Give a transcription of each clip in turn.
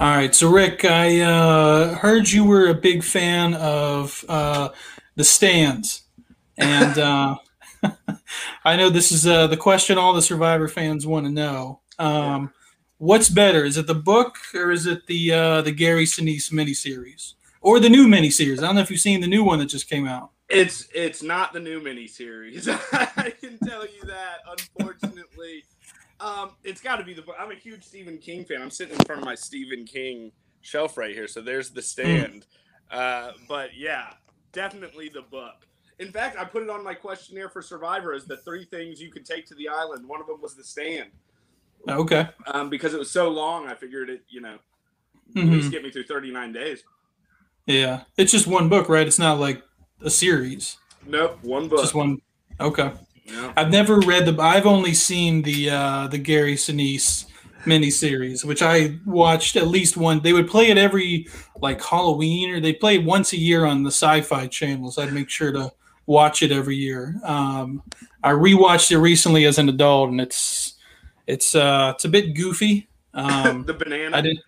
All right, so Rick, I uh, heard you were a big fan of uh, the stands, and uh, I know this is uh, the question all the Survivor fans want to know. Um, what's better? Is it the book or is it the uh, the Gary Sinise miniseries or the new miniseries? I don't know if you've seen the new one that just came out. It's it's not the new miniseries. I can tell you that. Unfortunately, um, it's got to be the book. I'm a huge Stephen King fan. I'm sitting in front of my Stephen King shelf right here. So there's the stand. Uh, but yeah, definitely the book. In fact, I put it on my questionnaire for Survivor as the three things you could take to the island. One of them was the stand. Okay. Um, because it was so long, I figured it, you know, at Mhm. least get me through 39 days. Yeah, it's just one book, right? It's not like a series. Nope, one book. just one. Okay. Yeah. I've never read the. I've only seen the uh, the Gary Sinise miniseries, which I watched at least one. They would play it every like Halloween, or they play it once a year on the Sci-Fi channels. I'd make sure to watch it every year. Um, I rewatched it recently as an adult, and it's it's uh, it's a bit goofy. Um, the banana. I did.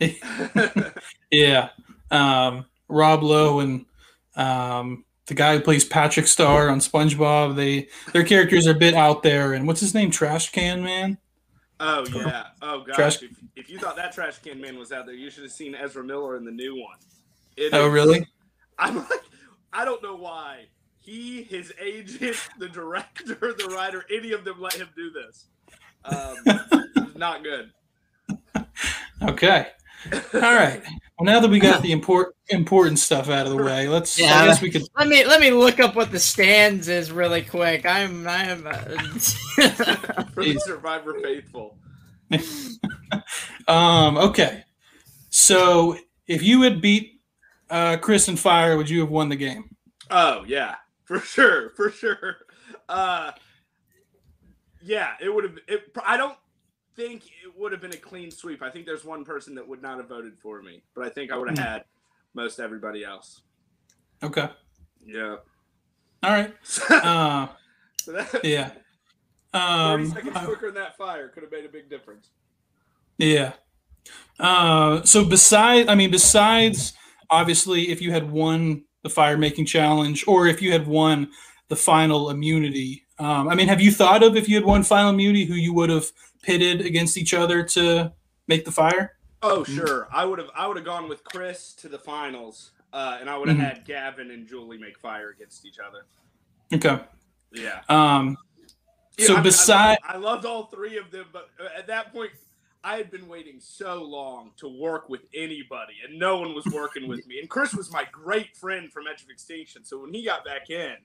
Yeah. Um, Rob Lowe and um, the guy who plays Patrick Star on SpongeBob, they their characters are a bit out there. And what's his name? Trash Can Man. Oh yeah. Oh gosh. Trash- If, if you thought that trash can man was out there, you should have seen Ezra Miller in the new one. It Oh, is- really? I'm like, I don't know why he, his agent, the director, the writer, any of them let him do this. Um, not good. Okay. All right. Well, now that we got the important important stuff out of the way, let's. I guess we could. Let me let me look up what the stands is really quick. I'm I'm. Uh, For the Survivor faithful. Um. Okay. So, if you had beat uh, Chris and Fire, would you have won the game? Oh yeah, for sure, for sure. Uh, yeah, it would have. It, I don't think it would have been a clean sweep. I think there's one person that would not have voted for me, but I think I would have had most everybody else. Okay. Yeah. All right. Uh. so that, Yeah. 30 Um. seconds uh, quicker than that fire could have made a big difference. Yeah. Uh, so besides, I mean, besides obviously, if you had won the fire making challenge, or if you had won the final immunity, um, I mean, have you thought of if you had won final immunity, who you would have pitted against each other to make the fire? Oh sure, I would have. I would have gone with Chris to the finals, uh, and I would have Mhm. had Gavin and Julie make fire against each other. Okay. Yeah. Um, Yeah, so I mean, I beside, loved, I loved all three of them, but uh, at that point, I had been waiting so long to work with anybody, and no one was working with me. And Chris was my great friend from Edge of Extinction, so when he got back in,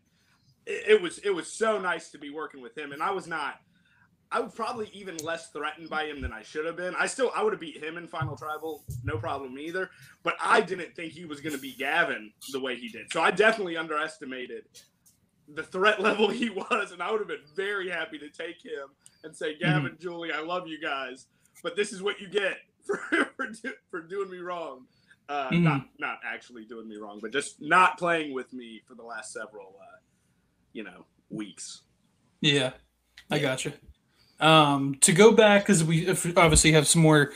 it, was it was so nice to be working with him. And I was not, I was probably even less threatened by him than I should have been. I still I would have beat him in Final Tribal, no problem either. But I didn't think he was going to be Gavin the way he did. So I definitely underestimated the threat level he was, and I would have been very happy to take him and say, Gavin, Julie, I love you guys, but this is what you get for for, do, for doing me wrong. Uh, Mhm. Not not actually doing me wrong, but just not playing with me for the last several, uh, you know, weeks. Yeah, I gotcha. Um, to go back because we obviously have some more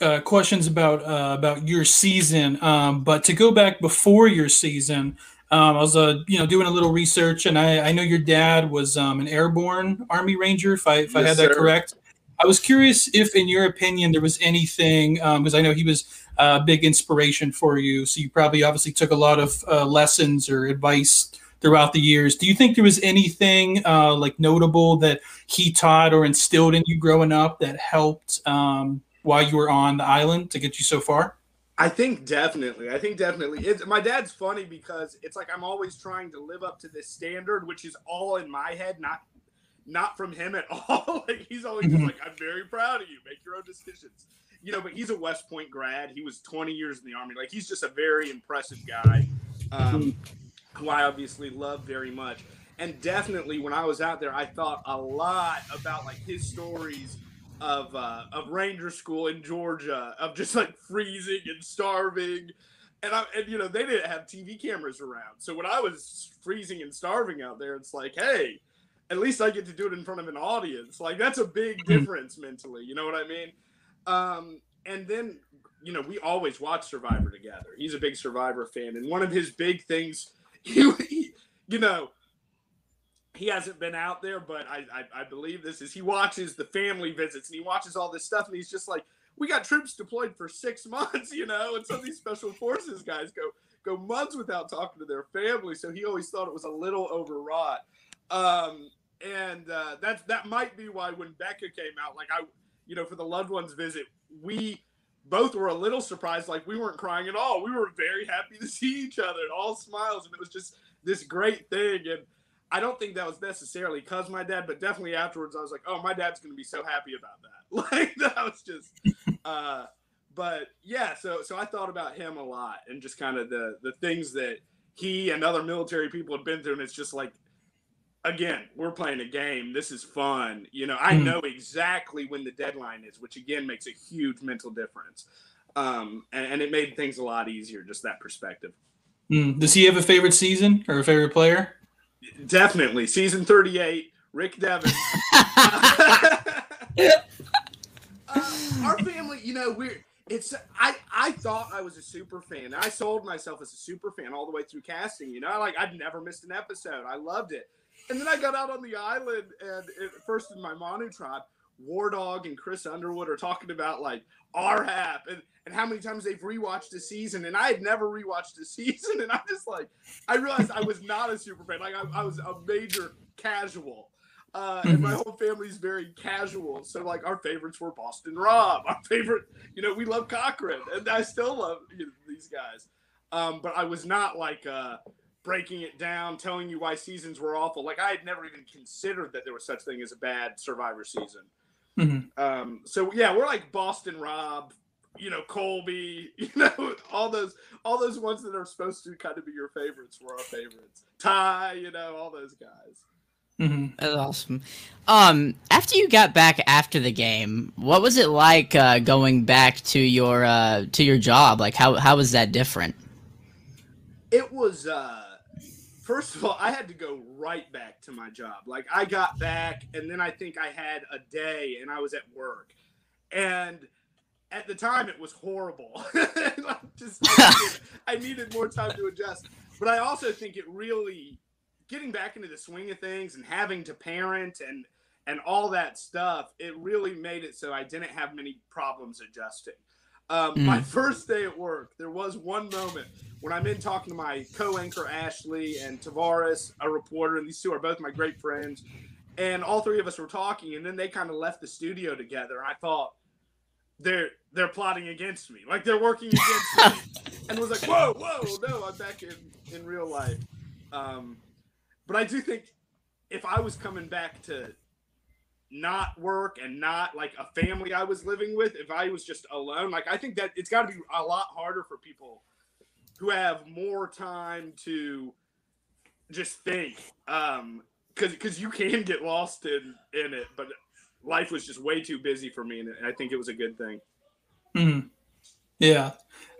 uh, questions about uh, about your season, um, but to go back before your season, um, I was uh, you know doing a little research, and I, I know your dad was um, an airborne Army Ranger, if I if I had that sir. correct. I was curious if, in your opinion, there was anything because I know he was a big inspiration for you. So you probably obviously took a lot of uh, lessons or advice throughout the years. Do you think there was anything uh, like notable that he taught or instilled in you growing up that helped um, while you were on the island to get you so far? I think definitely. I think definitely. It's, my dad's funny because it's like I'm always trying to live up to this standard, which is all in my head, not not from him at all. like he's always just Mhm. like, "I'm very proud of you. Make your own decisions." You know, but he's a West Point grad. He was 20 years in the army. Like he's just a very impressive guy, um, who I obviously love very much. And definitely, when I was out there, I thought a lot about like his stories of uh, of Ranger School in Georgia, of just like freezing and starving, and I and you know they didn't have TV cameras around, so when I was freezing and starving out there, it's like, hey, at least I get to do it in front of an audience. Like that's a big difference mentally. You know what I mean? Um, and then you know, we always watch Survivor together. He's a big Survivor fan, and one of his big things, he, you know, he hasn't been out there, but I, I, I believe this is he watches the family visits and he watches all this stuff, and he's just like, we got troops deployed for six months, you know, and some of these special forces guys go go months without talking to their family. So he always thought it was a little overwrought. Um, and uh, that that might be why when Becca came out, like I, you know, for the loved ones visit, we both were a little surprised. Like we weren't crying at all. We were very happy to see each other and all smiles, and it was just this great thing. And I don't think that was necessarily because my dad, but definitely afterwards, I was like, oh, my dad's going to be so happy about that. Like that was just, uh, but yeah. So so I thought about him a lot and just kind of the the things that he and other military people had been through, and it's just like again, we're playing a game. This is fun. You know, I mm. know exactly when the deadline is, which again makes a huge mental difference. Um, and, and, it made things a lot easier, just that perspective. Mm. Does he have a favorite season or a favorite player? Definitely. Season 38, Rick Devens. uh, our family, you know, we're it's I I thought I was a super fan. I sold myself as a super fan all the way through casting. You know, like I'd never missed an episode. I loved it. And then I got out on the island, and it, first in my Manu tribe, War Dog and Chris Underwood are talking about like RHAP and, and how many times they've rewatched a season. And I had never rewatched a season. And I just like, I realized I was not a super fan. Like, I, I was a major casual. Uh, and my mm-hmm. whole family's very casual. So, like, our favorites were Boston Rob. Our favorite, you know, we love Cochran. And I still love you know, these guys. Um, but I was not like, uh, breaking it down, telling you why seasons were awful. Like I had never even considered that there was such thing as a bad Survivor season. Mm-hmm. Um, so yeah, we're like Boston Rob, you know, Colby, you know, all those all those ones that are supposed to kind of be your favorites were our favorites. Ty, you know, all those guys. Mm-hmm. That's awesome. Um, after you got back after the game, what was it like uh, going back to your uh, to your job? Like, how how was that different? It was. Uh, first of all, I had to go right back to my job. Like I got back, and then I think I had a day, and I was at work, and at the time it was horrible. just I needed, I needed more time to adjust. But I also think it really getting back into the swing of things and having to parent and and all that stuff. It really made it so I didn't have many problems adjusting. Um, mm. My first day at work, there was one moment when I'm in talking to my co-anchor Ashley and Tavares, a reporter, and these two are both my great friends, and all three of us were talking, and then they kind of left the studio together. I thought they're they're plotting against me, like they're working against me, and was like, whoa, whoa, no, I'm back in in real life. Um, but I do think if I was coming back to not work and not like a family I was living with, if I was just alone, like I think that it's got to be a lot harder for people who have more time to just think um because because you can get lost in in it but life was just way too busy for me and i think it was a good thing mm. yeah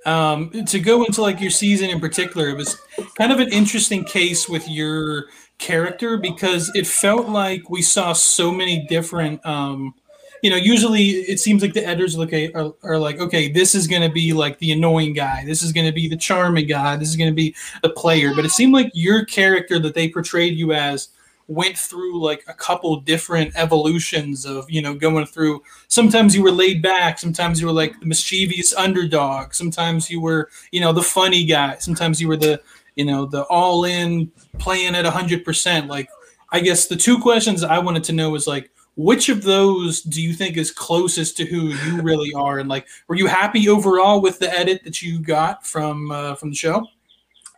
um to go into like your season in particular it was kind of an interesting case with your character because it felt like we saw so many different um you know, usually it seems like the editors look at, are, are like, okay, this is going to be like the annoying guy. This is going to be the charming guy. This is going to be the player. But it seemed like your character that they portrayed you as went through like a couple different evolutions of, you know, going through. Sometimes you were laid back. Sometimes you were like the mischievous underdog. Sometimes you were, you know, the funny guy. Sometimes you were the, you know, the all in playing at 100%. Like, I guess the two questions I wanted to know is like, which of those do you think is closest to who you really are? And like were you happy overall with the edit that you got from uh, from the show?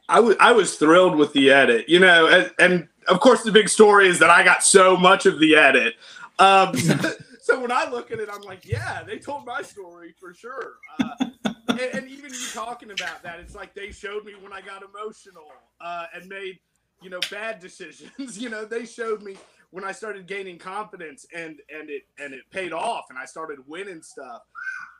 I was I was thrilled with the edit you know and, and, of course the big story is that i got so much of the edit. Um, so when i look at it i'm like yeah they told my story for sure. Uh, and, and, even you talking about that it's like they showed me when i got emotional uh, and made you know bad decisions you know they showed me when I started gaining confidence and and it and it paid off and I started winning stuff.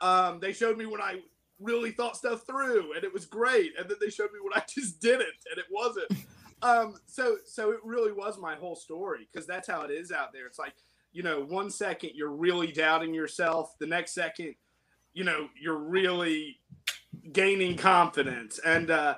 Um, they showed me when I really thought stuff through and it was great, and then they showed me when I just didn't and it wasn't. Um, so so it really was my whole story because that's how it is out there. It's like you know, one second you're really doubting yourself, the next second you know you're really gaining confidence. And uh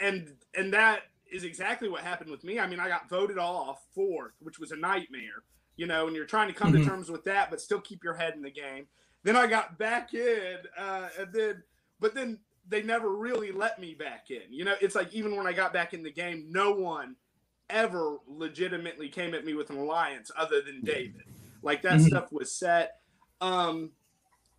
and and that is exactly what happened with me. I mean i got voted off fourth which was a nightmare you know and you're trying to come mm-hmm. to terms with that but still keep your head in the game. Then i got back in uh and then but then they never really let me back in. You know it's like even when i got back in the game no one ever legitimately came at me with an alliance other than david. Like that mm-hmm. stuff was set. Um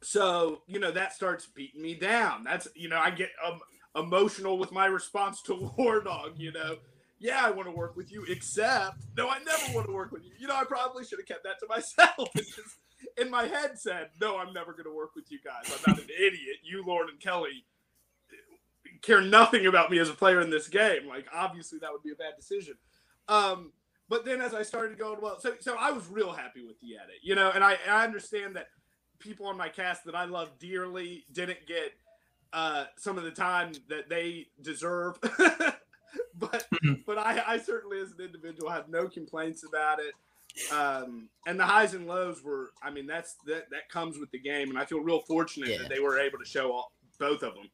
so, you know, that starts beating me down. That's, you know, I get um, emotional with my response to War Dog, you know. Yeah, I want to work with you, except, no, I never want to work with you. You know, I probably should have kept that to myself. Just in my head said, no, I'm never going to work with you guys. I'm not an idiot. You, Lauren, and Kelly care nothing about me as a player in this game. Like, obviously, that would be a bad decision. Um, but then as I started going, well, so, so I was real happy with the edit, you know, and I, I understand that people on my cast that I love dearly didn't get uh, some of the time that they deserve. but mm-hmm. but I, I certainly as an individual have no complaints about it. Um, and the highs and lows were, I mean, that's that that comes with the game, and I feel real fortunate yeah. that they were able to show all, both of them.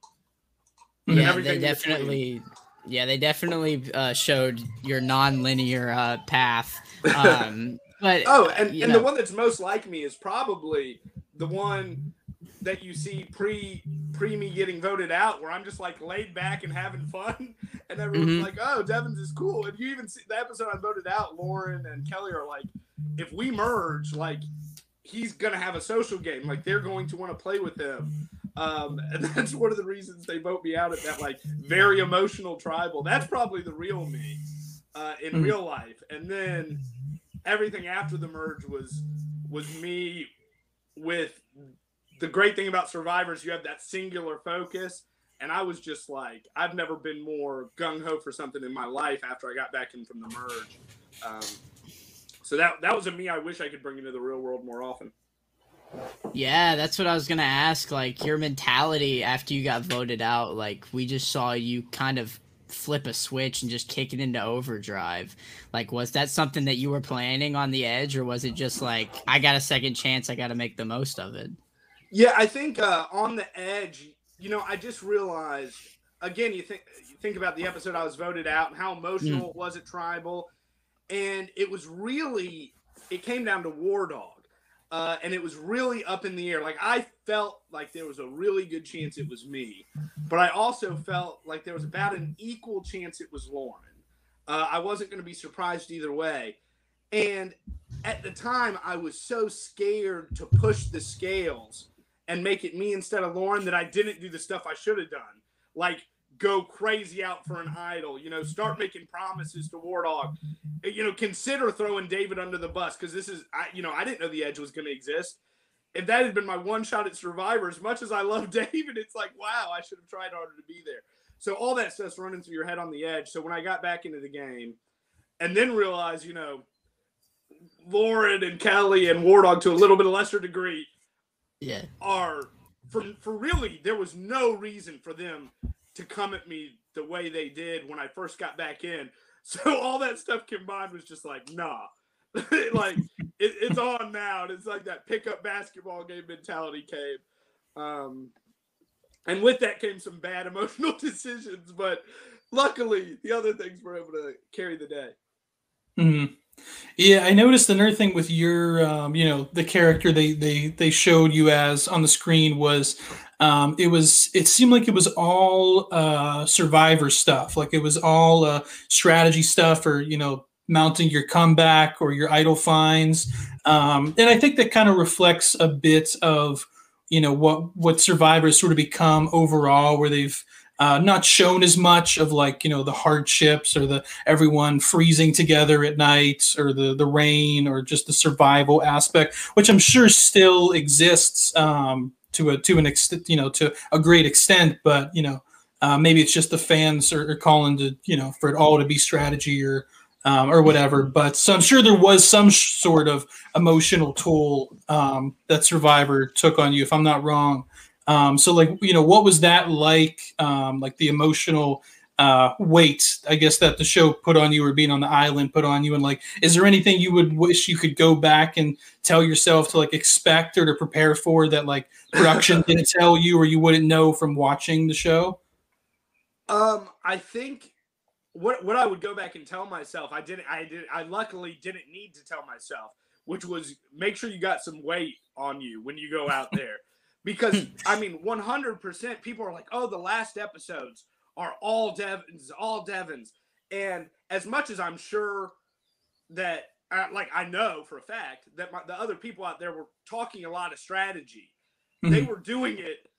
Yeah, they definitely. Yeah, they definitely uh, showed your non-linear uh, path. Um, but oh, and, and know. the one that's most like me is probably the one that you see pre pre me getting voted out, where I'm just like laid back and having fun, and everyone's mm-hmm. like, "Oh, Devens is cool." And you even see the episode I voted out, Lauren and Kelly are like, "If we merge, like." He's gonna have a social game. Like they're going to want to play with him. Um, and that's one of the reasons they vote me out at that like very emotional tribal. That's probably the real me uh, in mm-hmm. real life. And then everything after the merge was was me with the great thing about survivors you have that singular focus. And i was just like i've never been more gung-ho for something in my life after i got back in from the merge. Um, so that that was a me i wish i could bring into the real world more often. Yeah that's what i was gonna ask like your mentality after you got voted out like we just saw you kind of flip a switch and just kick it into overdrive. Like, was that something that you were planning on the edge, or was it just like, I got a second chance, I got to make the most of it? Yeah, I think uh, on the edge, you know, I just realized again. You think you think about the episode I was voted out and how emotional mm. was it tribal, and it was really it came down to War Dog. Uh, and it was really up in the air. Like I felt like there was a really good chance it was me, but I also felt like there was about an equal chance it was Lauren. Uh, I wasn't going to be surprised either way. And at the time, I was so scared to push the scales and make it me instead of Lauren that I didn't do the stuff I should have done. Like go crazy out for an idol. You know, start making promises to War Dog. You know, consider throwing David under the bus because this is, I, you know, I didn't know the Edge was going to exist. If that had been my one shot at Survivor, as much as I love David, it's like, wow, I should have tried harder to be there. So all that stuff's running through your head on the edge. So when I got back into the game, and then realized, you know, Lauren and Kelly and War Dog to a little bit of lesser degree, yeah, are for for really there was no reason for them to come at me the way they did when I first got back in. So all that stuff combined was just like, nah. like it, it's on now. And it's like that pickup basketball game mentality came. Um, and with that came some bad emotional decisions, but luckily the other things were able to carry the day. Mm-hmm. Yeah, I noticed another thing with your, um, you know, the character they they they showed you as on the screen was, um, it was it seemed like it was all uh, survivor stuff, like it was all uh, strategy stuff, or you know, mounting your comeback or your idol finds, um, and I think that kind of reflects a bit of, you know, what what survivors sort of become overall, where they've uh, not shown as much of like you know the hardships or the everyone freezing together at night or the the rain or just the survival aspect, which I'm sure still exists um, to a to an extent, you know, to a great extent. But you know, uh, maybe it's just the fans are, are, calling to you know for it all to be strategy or um, or whatever. But so I'm sure there was some sh- sort of emotional toll um, that Survivor took on you, if I'm not wrong. Um, so like you know, what was that like? Um, like the emotional uh, weight, I guess that the show put on you or being on the island put on you? And like, is there anything you would wish you could go back and tell yourself to like expect or to prepare for that like production didn't tell you or you wouldn't know from watching the show? Um, I think what what I would go back and tell myself, I didn't, I did, I luckily didn't need to tell myself, which was make sure you got some weight on you when you go out there, because I mean, one hundred percent, people are like, oh, the last episodes are all Devens, all Devens, and as much as I'm sure that, uh, like, I know for a fact that my, the other people out there were talking a lot of strategy, they were doing it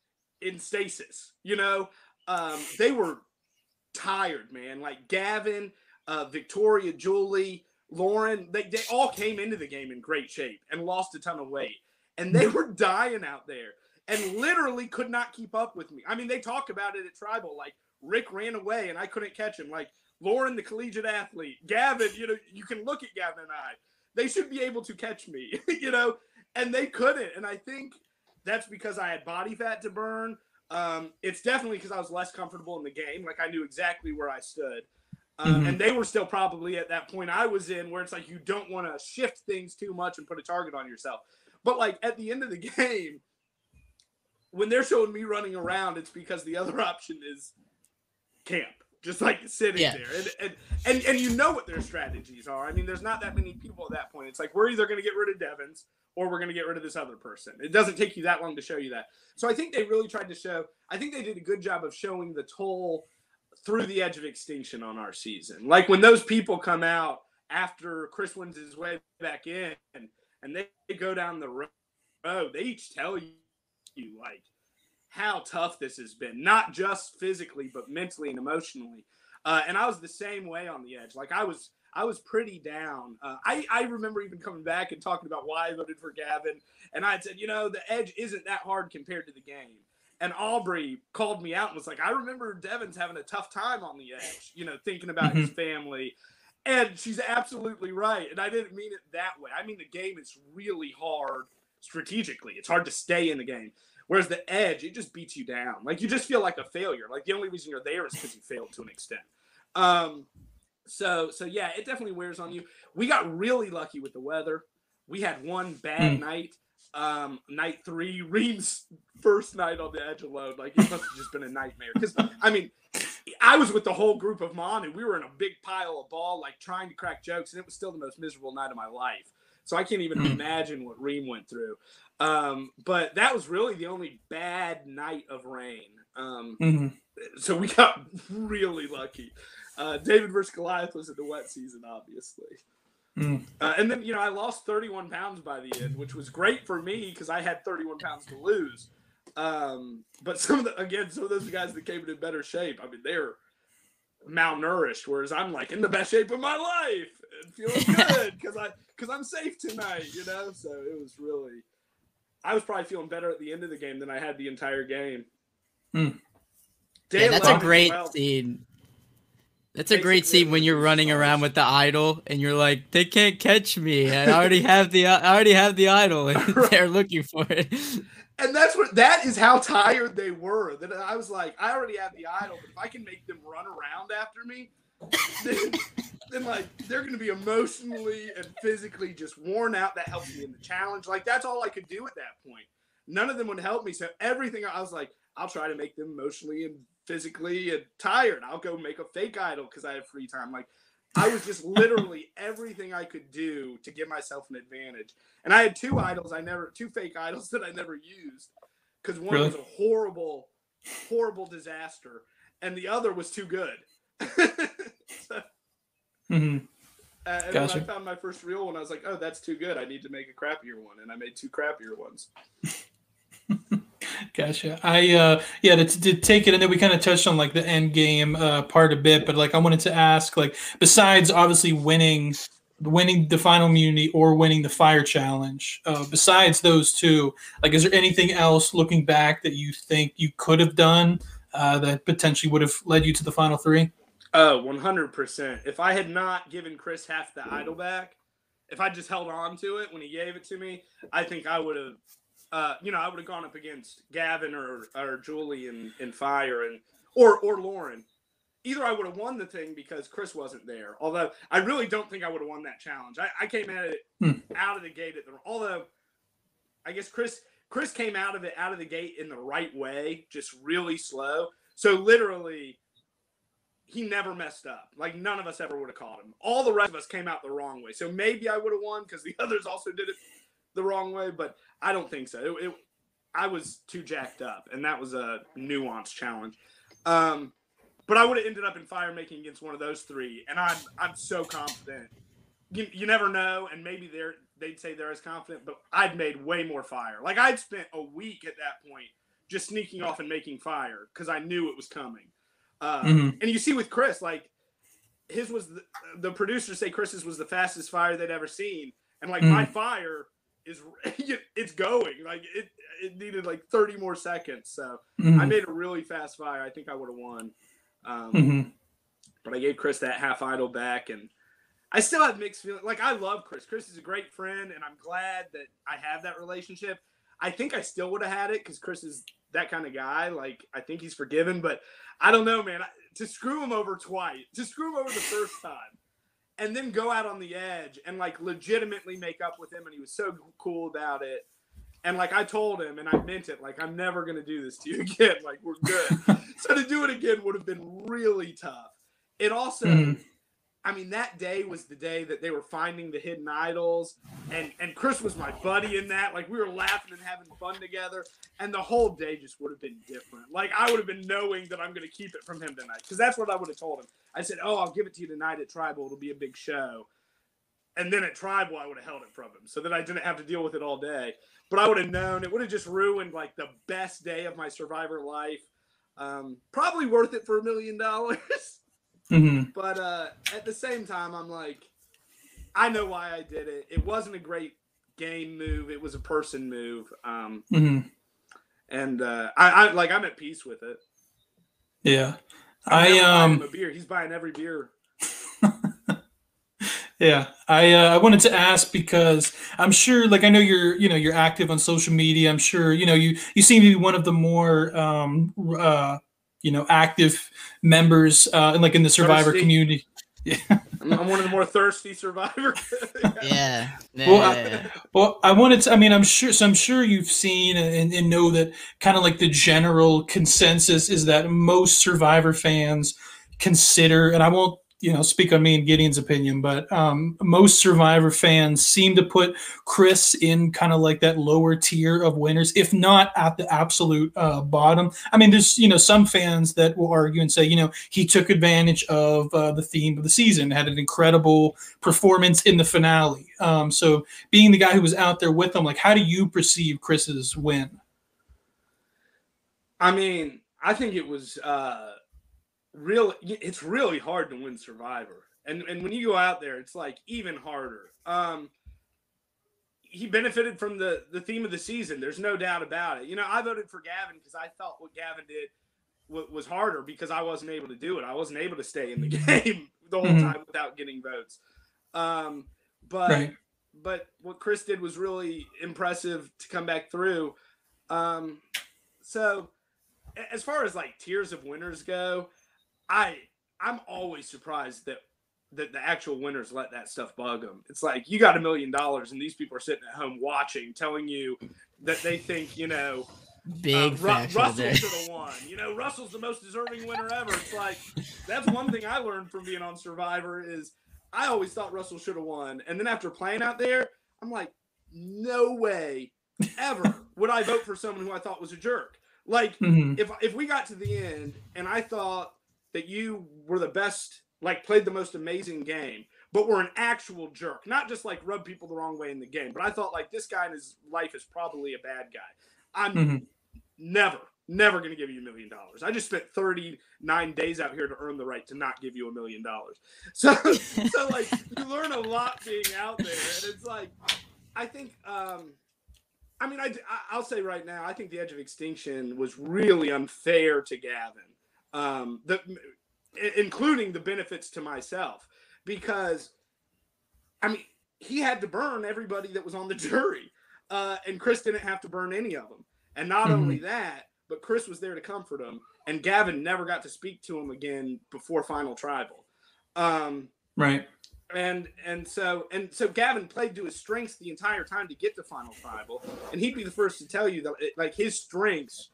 in stasis, you know. Um, they were tired, man. Like Gavin, uh, Victoria, Julie, Lauren, they, they all came into the game in great shape and lost a ton of weight. And they were dying out there and literally could not keep up with me. I mean, they talk about it at Tribal. Like Rick ran away and I couldn't catch him. Like Lauren, the collegiate athlete, Gavin, you know, you can look at Gavin and I. They should be able to catch me, you know, and they couldn't. And I think that's because I had body fat to burn. Um, it's definitely because I was less comfortable in the game. Like I knew exactly where I stood. Um, mm-hmm. And they were still probably at that point I was in where it's like you don't want to shift things too much and put a target on yourself. But like at the end of the game, when they're showing me running around, it's because the other option is camp, just like sitting yeah. there. And, and and and you know what their strategies are. I mean, there's not that many people at that point. It's like we're either going to get rid of Devens or we're going to get rid of this other person. It doesn't take you that long to show you that. So I think they really tried to show. I think they did a good job of showing the toll through the edge of extinction on our season. Like when those people come out after Chris wins his way back in, and they, they go down the road, they each tell you, you like how tough this has been, not just physically but mentally and emotionally. Uh, and I was the same way on the edge. Like I was I was pretty down. Uh, I, I remember even coming back and talking about why I voted for Gavin. And I had said, you know, the edge isn't that hard compared to the game. And Aubrey called me out and was like, I remember Devens having a tough time on the edge, you know, thinking about mm-hmm. his family. And she's absolutely right. And I didn't mean it that way. I mean, the game is really hard strategically, it's hard to stay in the game. Whereas the edge, it just beats you down. Like you just feel like a failure. Like the only reason you're there is because you failed to an extent. Um, so so yeah, it definitely wears on you. We got really lucky with the weather. We had one bad mm. night. Um, night three, Reem's first night on the edge alone. Like it must have just been a nightmare. Because I mean, I was with the whole group of mom, and We were in a big pile of ball, like trying to crack jokes, and it was still the most miserable night of my life. So I can't even imagine what Reem went through. Um, but that was really the only bad night of rain. Um, mm-hmm. So we got really lucky. Uh, David versus Goliath was in the wet season, obviously. Mm. Uh, and then, you know, I lost 31 pounds by the end, which was great for me because I had 31 pounds to lose. Um, but some of the, again, some of those guys that came in better shape, I mean, they're malnourished, whereas I'm like in the best shape of my life and feeling good because I because I'm safe tonight, you know. So it was really, I was probably feeling better at the end of the game than I had the entire game. Mm. Yeah, that's a great well. scene that's a great scene when you're running around with the idol and you're like, they can't catch me. I already have the I already have the idol and they're looking for it. And that's what that is how tired they were. That I was like, I already have the idol, but if I can make them run around after me, then, then like they're gonna be emotionally and physically just worn out. That helps me in the challenge. Like that's all I could do at that point. None of them would help me. So everything I was like, I'll try to make them emotionally and physically and tired. I'll go make a fake idol because I have free time. Like I was just literally everything I could do to give myself an advantage. And I had two idols I never two fake idols that I never used because one really? was a horrible, horrible disaster, and the other was too good. mm-hmm. Uh, and gotcha. when I found my first real one, I was like, "Oh, that's too good. I need to make a crappier one," and I made two crappier ones. Gotcha. I uh yeah to, to take it and then we kind of touched on like the end game uh part a bit, but like I wanted to ask like besides obviously winning winning the final immunity or winning the fire challenge, uh besides those two, like is there anything else looking back that you think you could have done uh that potentially would have led you to the final three? Oh, 100%. If I had not given Chris half the idol back, if I just held on to it when he gave it to me, I think I would have uh, you know, I would have gone up against Gavin or or Julie and, and Fire and or or Lauren. either I would have won the thing because Chris wasn't there. Although I really don't think I would have won that challenge. I, I came at it Hmm. out of the gate at the although I guess Chris Chris came out of it out of the gate in the right way, just really slow. So literally he never messed up. Like none of us ever would have caught him. All the rest of us came out the wrong way. So maybe I would have won because the others also did it the wrong way, but I don't think so. It, it, I was too jacked up, and that was a nuanced challenge. Um, but I would have ended up in fire making against one of those three, and I'm I'm so confident. You, you never know, and maybe they're they'd say they're as confident, but I'd made way more fire. Like I'd spent a week at that point just sneaking off and making fire because I knew it was coming. Uh, Mhm. And you see with Chris, like his was the, the producers say Chris's was the fastest fire they'd ever seen, and like my fire is it's going. Like it it needed like 30 more seconds. So Mhm. i made a really fast fire. I think i would have won. Um, Mhm. but i gave chris that half idol back and i still have mixed feelings. Like i love chris. Chris is a great friend and i'm glad that i have that relationship i think i still would have had it because chris is that kind of guy like i think he's forgiven but i don't know man I- to screw him over twice to screw him over the first time and then go out on the edge and like legitimately make up with him and he was so cool about it and like i told him and i meant it like i'm never going to do this to you again like we're good so to do it again would have been really tough it also Mhm. I mean that day was the day that they were finding the hidden idols and and chris was my buddy in that like we were laughing and having fun together and the whole day just would have been different like i would have been knowing that i'm going to keep it from him tonight because that's what i would have told him I said, "Oh, I'll give it to you tonight at Tribal. It'll be a big show." And then at Tribal, I would have held it from him, so that I didn't have to deal with it all day. But I would have known it would have just ruined like the best day of my Survivor life. Um, probably worth it for a million dollars, Mhm. but uh, at the same time, I'm like, I know why I did it. It wasn't a great game move. It was a person move. Um, Mhm. and uh, I, I like I'm at peace with it. Yeah. I'm I um a beer. He's buying every beer. Yeah, I uh, I wanted to ask because I'm sure, like I know you're you know you're active on social media. I'm sure you know you you seem to be one of the more um uh you know active members uh in, like in the Survivor Thirsty. community. I'm, I'm one of the more thirsty survivors. Yeah. yeah, Well, I- yeah, yeah. Well, I wanted to. I mean, I'm sure. So I'm sure you've seen and, and know that kind of like the general consensus is that most Survivor fans consider, and I won't, you know, speak on me and Gideon's opinion, but um, most Survivor fans seem to put Chris in kind of like that lower tier of winners, if not at the absolute uh, bottom. I mean, there's you know some fans that will argue and say, you know, he took advantage of uh, the theme of the season, had an incredible performance in the finale. Um, so being the guy who was out there with them, like, how do you perceive Chris's win? I mean, I think it was uh really it's really hard to win Survivor. And and when you go out there, it's like even harder. Um he benefited from the the theme of the season. There's no doubt about it. You know, I voted for Gavin because I thought what Gavin did wa- was harder because I wasn't able to do it. I wasn't able to stay in the game the whole Mhm. time without getting votes. Um, but Right. but what Chris did was really impressive to come back through. Um, so as far as like tiers of winners go, I I'm always surprised that that the actual winners let that stuff bug them. It's like you got a million dollars and these people are sitting at home watching, telling you that they think you know Big uh, Ru- Russell should have won. You know, Russell's the most deserving winner ever. It's like that's one thing I learned from being on Survivor is I always thought Russell should have won, and then after playing out there, I'm like, no way, ever would I vote for someone who I thought was a jerk. Like Mhm. if if we got to the end and I thought that you were the best, like played the most amazing game, but were an actual jerk, not just like rub people the wrong way in the game, but I thought like this guy in his life is probably a bad guy. I'm Mhm. never, never going to give you a million dollars. I just spent 39 days out here to earn the right to not give you a million dollars. So, so like you learn a lot being out there, and it's like, I think, um, I mean, I, I'll say right now, I think the Edge of Extinction was really unfair to Gavin, um, the, including the benefits to myself, because, I mean, he had to burn everybody that was on the jury, uh, and Chris didn't have to burn any of them. And not Mhm. only that, but Chris was there to comfort him, and Gavin never got to speak to him again before Final Tribal. Um, right. And and so and so Gavin played to his strengths the entire time to get to Final Tribal, and he'd be the first to tell you that it, like his strengths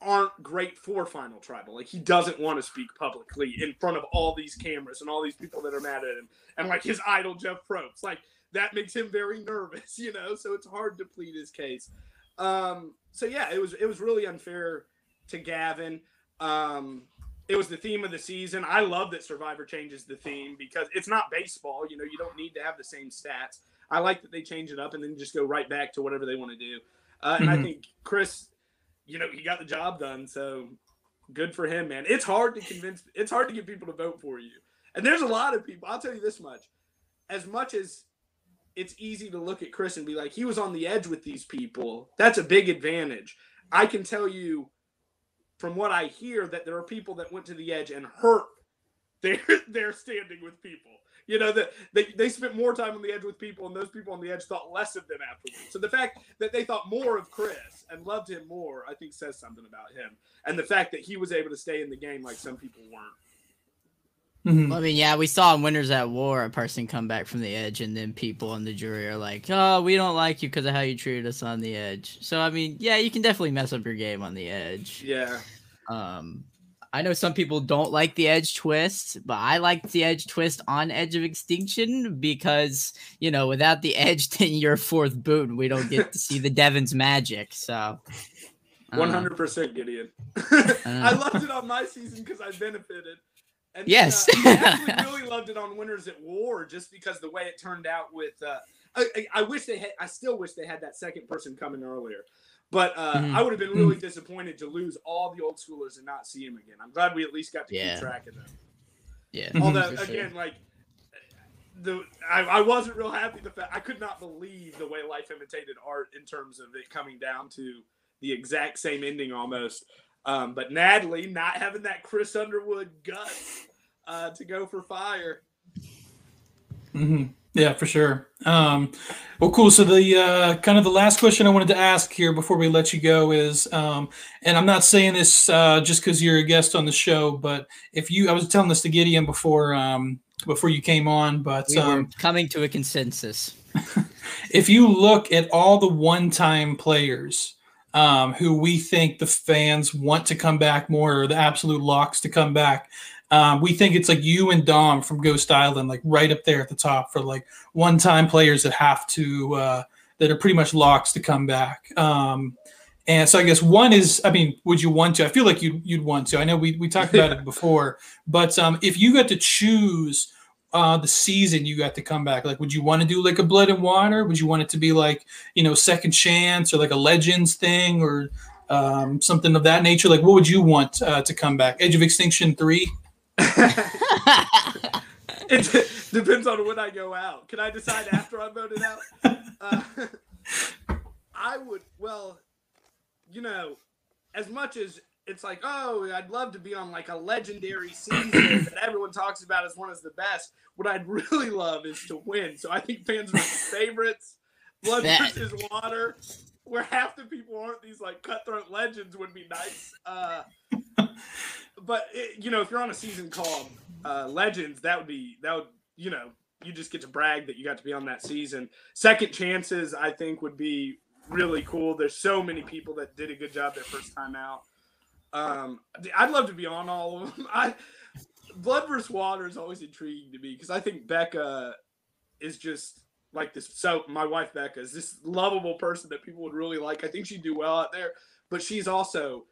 aren't great for Final Tribal. Like he doesn't want to speak publicly in front of all these cameras and all these people that are mad at him, and like his idol Jeff Probst. Like that makes him very nervous, you know. So it's hard to plead his case. Um, so yeah, it was it was really unfair to Gavin. Um, it was the theme of the season. I love that Survivor changes the theme because it's not baseball. You know, you don't need to have the same stats. I like that they change it up and then just go right back to whatever they want to do. Uh, and mm-hmm. I think Chris, you know, he got the job done. So good for him, man. It's hard to convince. It's hard to get people to vote for you. And there's a lot of people. I'll tell you this much: as much as it's easy to look at Chris and be like, he was on the edge with these people. That's a big advantage. I can tell you from what I hear that there are people that went to the edge and hurt their their standing with people. You know that they, they spent more time on the edge with people, and those people on the edge thought less of them afterwards. So the fact that they thought more of Chris and loved him more, I think, says something about him. And the fact that he was able to stay in the game like some people weren't. Mm-hmm. Well, I mean, yeah, we saw in Winners at War a person come back from the edge, and then people on the jury are like, "Oh, we don't like you because of how you treated us on the edge." So, I mean, yeah, you can definitely mess up your game on the edge. Yeah. Um, I know some people don't like the edge twist, but I like the edge twist on Edge of Extinction because you know, without the edge, then you're fourth boot, and we don't get to see the Devens' magic. So. One hundred percent, Gideon. I loved it on my season because I benefited. And yes, uh, I actually really loved it on Winners at War just because the way it turned out with. Uh, I, I, wish they had. I still wish they had that second person coming earlier. But uh, mm-hmm. I would have been really mm-hmm. disappointed to lose all the old schoolers and not see him again. I'm glad we at least got to yeah. keep track of them. Yeah. Although again, like the I, I, wasn't real happy. The fact I could not believe the way life imitated art in terms of it coming down to the exact same ending almost. Um, but Natalie not having that Chris Underwood guts uh, to go for fire. Mm-hmm. Yeah, for sure. Um, well, cool. So the uh, kind of the last question I wanted to ask here before we let you go is, um, and I'm not saying this uh, just because you're a guest on the show, but if you, I was telling this to Gideon before um, before you came on, but we um, coming to a consensus. if you look at all the one-time players um, who we think the fans want to come back more, or the absolute locks to come back. Um, we think it's like you and Dom from Ghost Island, like right up there at the top for like one-time players that have to uh, that are pretty much locks to come back. Um, and so I guess one is, I mean, would you want to? I feel like you'd you'd want to. I know we we talked about it before, but um, if you got to choose uh, the season you got to come back? Like, would you want to do like a Blood and Water? Would you want it to be like, you know, Second Chance or like a Legends thing or um, something of that nature? Like, what would you want uh, to come back? Edge of Extinction 3? it depends on when I go out. Can I decide after I'm voted out? Uh, I would, well, you know, as much as it's like, oh, I'd love to be on like a legendary season that everyone talks about as one of the best. What I'd really love is to win. So I think fans are favorites. Blood versus water, where half the people aren't these like cutthroat legends would be nice. Uh, but it, you know, if you're on a season called uh, Legends, that would be that would you know you just get to brag that you got to be on that season. Second chances, I think, would be really cool. There's so many people that did a good job their first time out. Um, I'd love to be on all of them. I Blood vs. Water is always intriguing to me because I think Becca is just like this. So my wife Becca is this lovable person that people would really like. I think she'd do well out there, but she's also,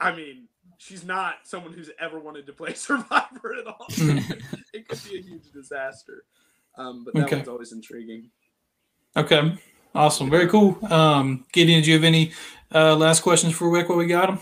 I mean, she's not someone who's ever wanted to play Survivor at all. it could be a huge disaster. Um, but that okay. one's always intriguing. Okay. Awesome. Very cool. Um, Gideon, do you have any uh, last questions for Rick while we got him?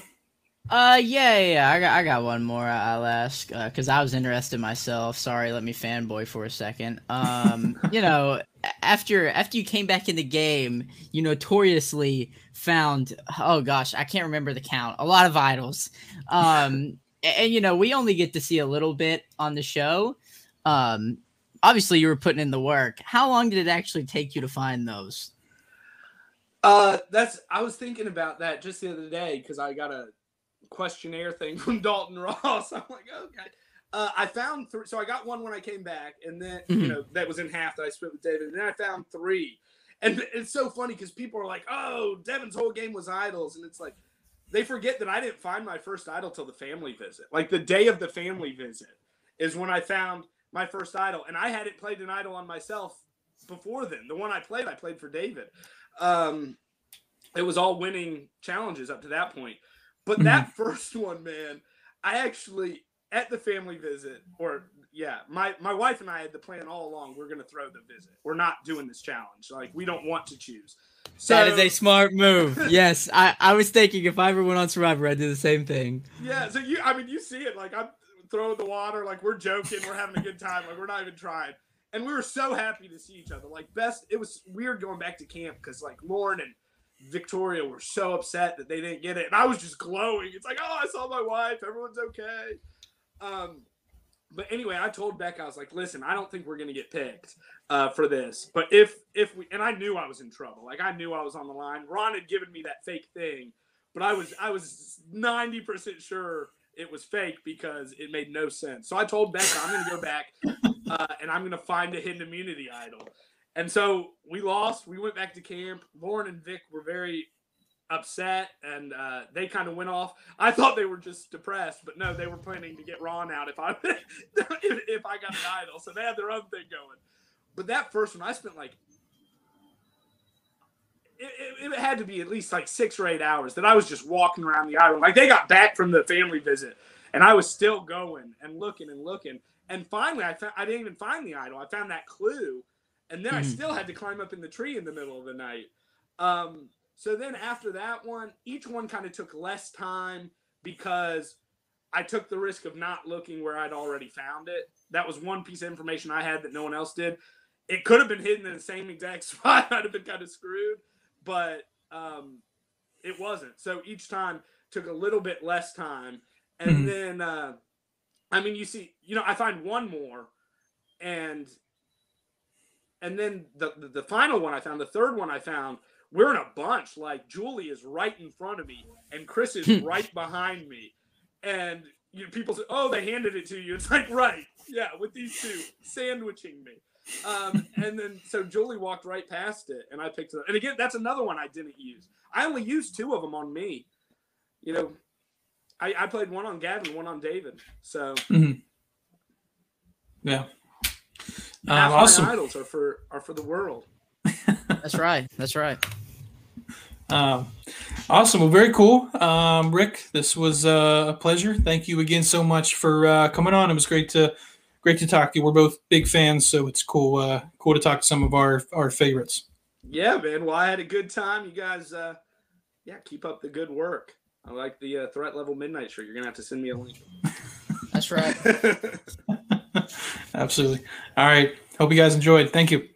Uh, yeah, yeah, I got, I got one more. I'll ask because uh, I was interested myself. Sorry, let me fanboy for a second. Um, you know, after after you came back in the game, you notoriously found oh gosh, I can't remember the count. A lot of idols. Um, and, and you know, we only get to see a little bit on the show. Um, obviously, you were putting in the work. How long did it actually take you to find those? Uh, that's I was thinking about that just the other day because I got a questionnaire thing from Dalton Ross. I'm like, okay. Uh, I found three. So I got one when I came back, and then Mhm. you know that was in half that I split with David, and then I found three. And it's so funny because people are like, "Oh, Devens' whole game was idols," and it's like they forget that I didn't find my first idol till the family visit. Like the day of the family visit is when I found my first idol, and I hadn't played an idol on myself before then. The one I played, I played for David. Um, it was all winning challenges up to that point. But mm-hmm. that first one, man, I actually at the family visit, or yeah, my my wife and I had the plan all along. We're gonna throw the visit. We're not doing this challenge. Like we don't want to choose. So that is a smart move. yes, I, I was thinking if I ever went on Survivor, I'd do the same thing. yeah. So you, I mean, you see it. Like I'm throwing the water. Like we're joking. We're having a good time. Like we're not even trying. And we were so happy to see each other. Like best. It was weird going back to camp because like Lauren and Victoria were so upset that they didn't get it, and I was just glowing. It's like, oh, I saw my wife. Everyone's okay. Um, but anyway, I told Beck, I was like, listen, I don't think we're gonna get picked uh, for this. But if if we and I knew I was in trouble. Like I knew I was on the line. Ron had given me that fake thing, but I was I was ninety percent sure it was fake because it made no sense. So I told Becca, I'm gonna go back uh, and I'm gonna find a hidden immunity idol. And so we lost. We went back to camp. Lauren and Vic were very upset and uh, they kind of went off. I thought they were just depressed, but no, they were planning to get Ron out if I if, I got an idol. So they had their own thing going. But that first one, I spent like it, it, it had to be at least like six or eight hours that I was just walking around the island. Like they got back from the family visit, and I was still going and looking and looking. And finally, I found I didn't even find the idol. I found that clue, and then I Mhm. still had to climb up in the tree in the middle of the night. Um, so then after that one, each one kind of took less time because I took the risk of not looking where I'd already found it. That was one piece of information I had that no one else did. It could have been hidden in the same exact spot. I'd have been kind of screwed, but um, it wasn't. So each time took a little bit less time. And Mhm. then, uh, I mean, you see, you know, I find one more, and and then the, the the final one I found, the third one I found, we're in a bunch. Like Julie is right in front of me, and Chris is right behind me, and you know, people say, "Oh, they handed it to you." It's like, right, yeah, with these two sandwiching me. Um, and then so Julie walked right past it, and I picked it up. And again, that's another one I didn't use. I only used two of them on me. You know, I, I played one on Gavin, one on David. So Yeah. Half Um, awesome. my idols are for are for the world. That's right. That's right. Um, awesome. Well, very cool. Um, Rick, this was uh, a pleasure. Thank you again so much for uh, coming on. It was great to great to talk to you. We're both big fans, so it's cool uh, cool to talk to some of our our favorites. Yeah, man. Well, I had a good time. You guys, uh, yeah, keep up the good work. I like the uh, threat level midnight shirt. You're gonna have to send me a link. That's right. Absolutely. All right. Hope you guys enjoyed. Thank you.